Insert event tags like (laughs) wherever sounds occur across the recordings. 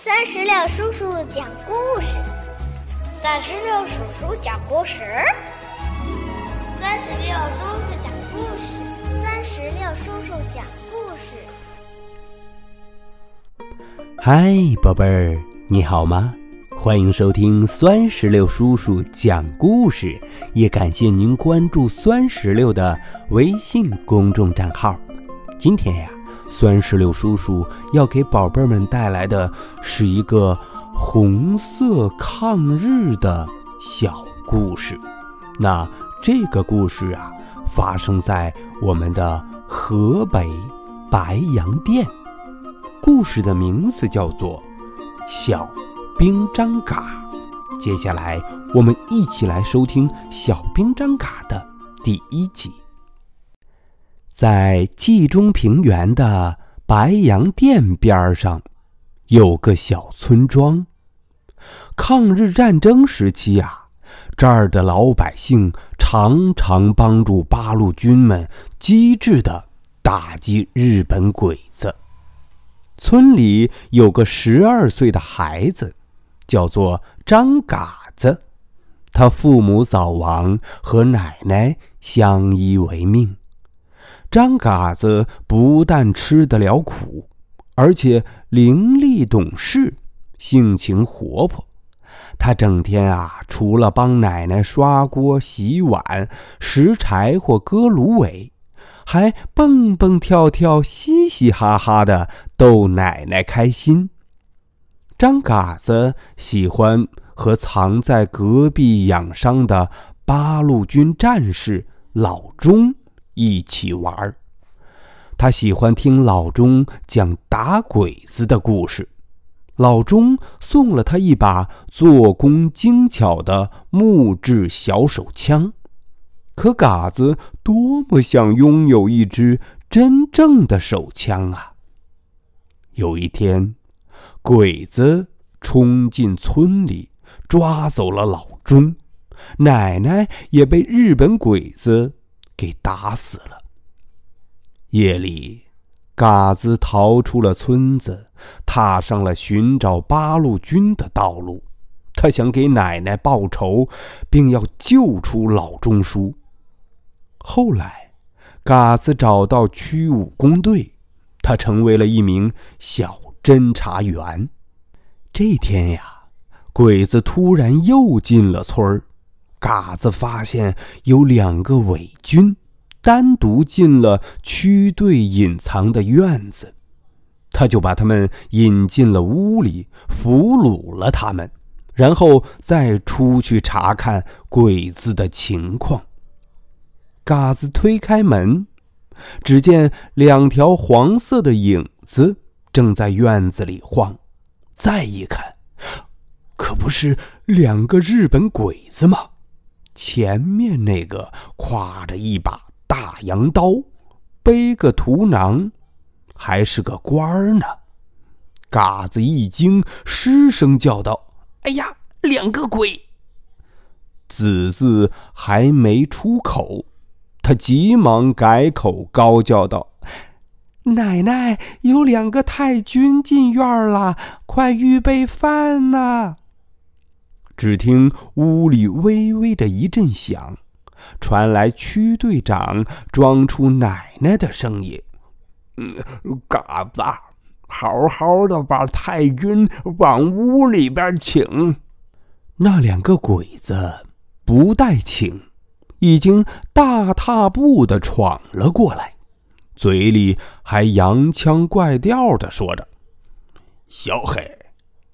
三十六叔叔讲故事，三十六叔叔讲故事，三十六叔叔讲故事，三十六叔叔讲故事。嗨，宝贝儿，你好吗？欢迎收听酸石榴叔叔讲故事，也感谢您关注酸石榴的微信公众账号。今天呀。酸石榴叔叔要给宝贝们带来的是一个红色抗日的小故事。那这个故事啊，发生在我们的河北白洋淀。故事的名字叫做《小兵张嘎》。接下来，我们一起来收听《小兵张嘎》的第一集。在冀中平原的白洋淀边上，有个小村庄。抗日战争时期呀，这儿的老百姓常常帮助八路军们机智地打击日本鬼子。村里有个十二岁的孩子，叫做张嘎子，他父母早亡，和奶奶相依为命。张嘎子不但吃得了苦，而且伶俐懂事，性情活泼。他整天啊，除了帮奶奶刷锅、洗碗、拾柴火、割芦苇，还蹦蹦跳跳、嘻嘻哈哈的逗奶奶开心。张嘎子喜欢和藏在隔壁养伤的八路军战士老钟。一起玩儿，他喜欢听老钟讲打鬼子的故事。老钟送了他一把做工精巧的木质小手枪，可嘎子多么想拥有一支真正的手枪啊！有一天，鬼子冲进村里，抓走了老钟，奶奶也被日本鬼子。给打死了。夜里，嘎子逃出了村子，踏上了寻找八路军的道路。他想给奶奶报仇，并要救出老钟叔。后来，嘎子找到区武工队，他成为了一名小侦查员。这天呀，鬼子突然又进了村儿。嘎子发现有两个伪军单独进了区队隐藏的院子，他就把他们引进了屋里，俘虏了他们，然后再出去查看鬼子的情况。嘎子推开门，只见两条黄色的影子正在院子里晃，再一看，可不是两个日本鬼子吗？前面那个挎着一把大洋刀，背个图囊，还是个官儿呢。嘎子一惊，失声叫道：“哎呀，两个鬼！”子字还没出口，他急忙改口，高叫道：“ (laughs) 奶奶，有两个太君进院了，快预备饭呐！”只听屋里微微的一阵响，传来区队长装出奶奶的声音：“嗯，嘎子，好好的把太君往屋里边请。”那两个鬼子不待请，已经大踏步的闯了过来，嘴里还洋腔怪调的说着：“小黑，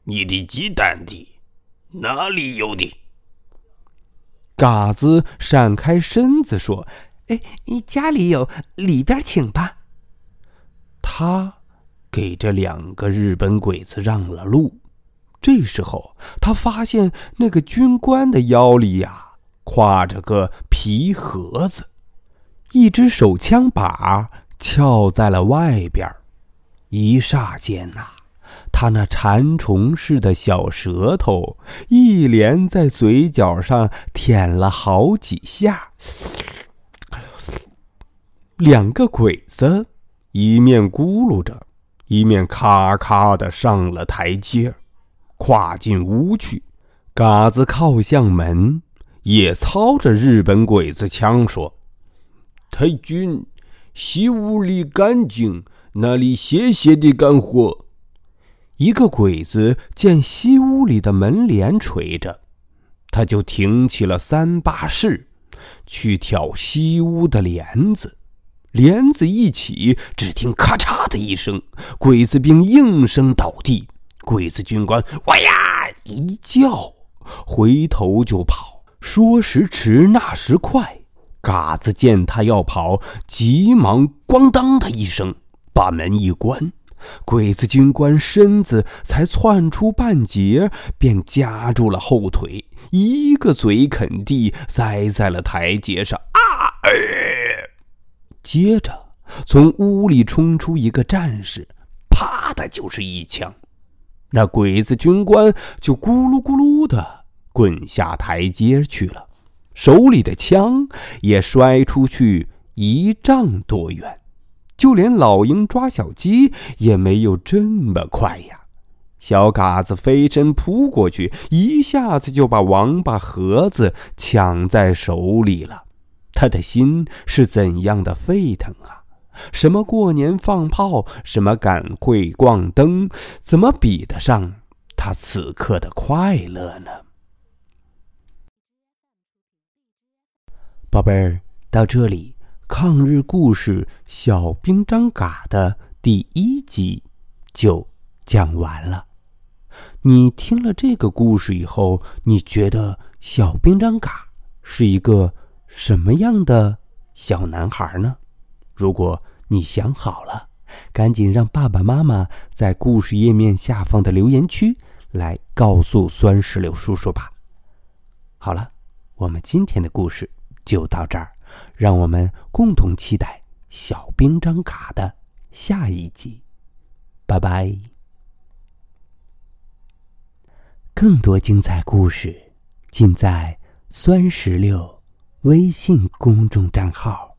你的鸡蛋地。”哪里有的？嘎子闪开身子说：“哎，你家里有，里边请吧。”他给这两个日本鬼子让了路。这时候，他发现那个军官的腰里呀，挎着个皮盒子，一支手枪把翘在了外边。一霎间呐。他那馋虫似的小舌头一连在嘴角上舔了好几下，两个鬼子一面咕噜着，一面咔咔的上了台阶，跨进屋去。嘎子靠向门，也操着日本鬼子腔说：“太君，西屋里干净，那里谢谢的干活。”一个鬼子见西屋里的门帘垂着，他就挺起了三把式，去挑西屋的帘子。帘子一起，只听咔嚓的一声，鬼子兵应声倒地。鬼子军官哇呀一叫，回头就跑。说时迟，那时快，嘎子见他要跑，急忙咣当的一声把门一关。鬼子军官身子才窜出半截，便夹住了后腿，一个嘴啃地，栽在了台阶上。啊！接着从屋里冲出一个战士，啪的就是一枪，那鬼子军官就咕噜咕噜的滚下台阶去了，手里的枪也摔出去一丈多远。就连老鹰抓小鸡也没有这么快呀！小嘎子飞身扑过去，一下子就把王八盒子抢在手里了。他的心是怎样的沸腾啊！什么过年放炮，什么赶会逛灯，怎么比得上他此刻的快乐呢？宝贝儿，到这里。抗日故事《小兵张嘎》的第一集就讲完了。你听了这个故事以后，你觉得小兵张嘎是一个什么样的小男孩呢？如果你想好了，赶紧让爸爸妈妈在故事页面下方的留言区来告诉酸石榴叔叔吧。好了，我们今天的故事就到这儿。让我们共同期待小兵张嘎的下一集，拜拜！更多精彩故事尽在酸石榴微信公众账号。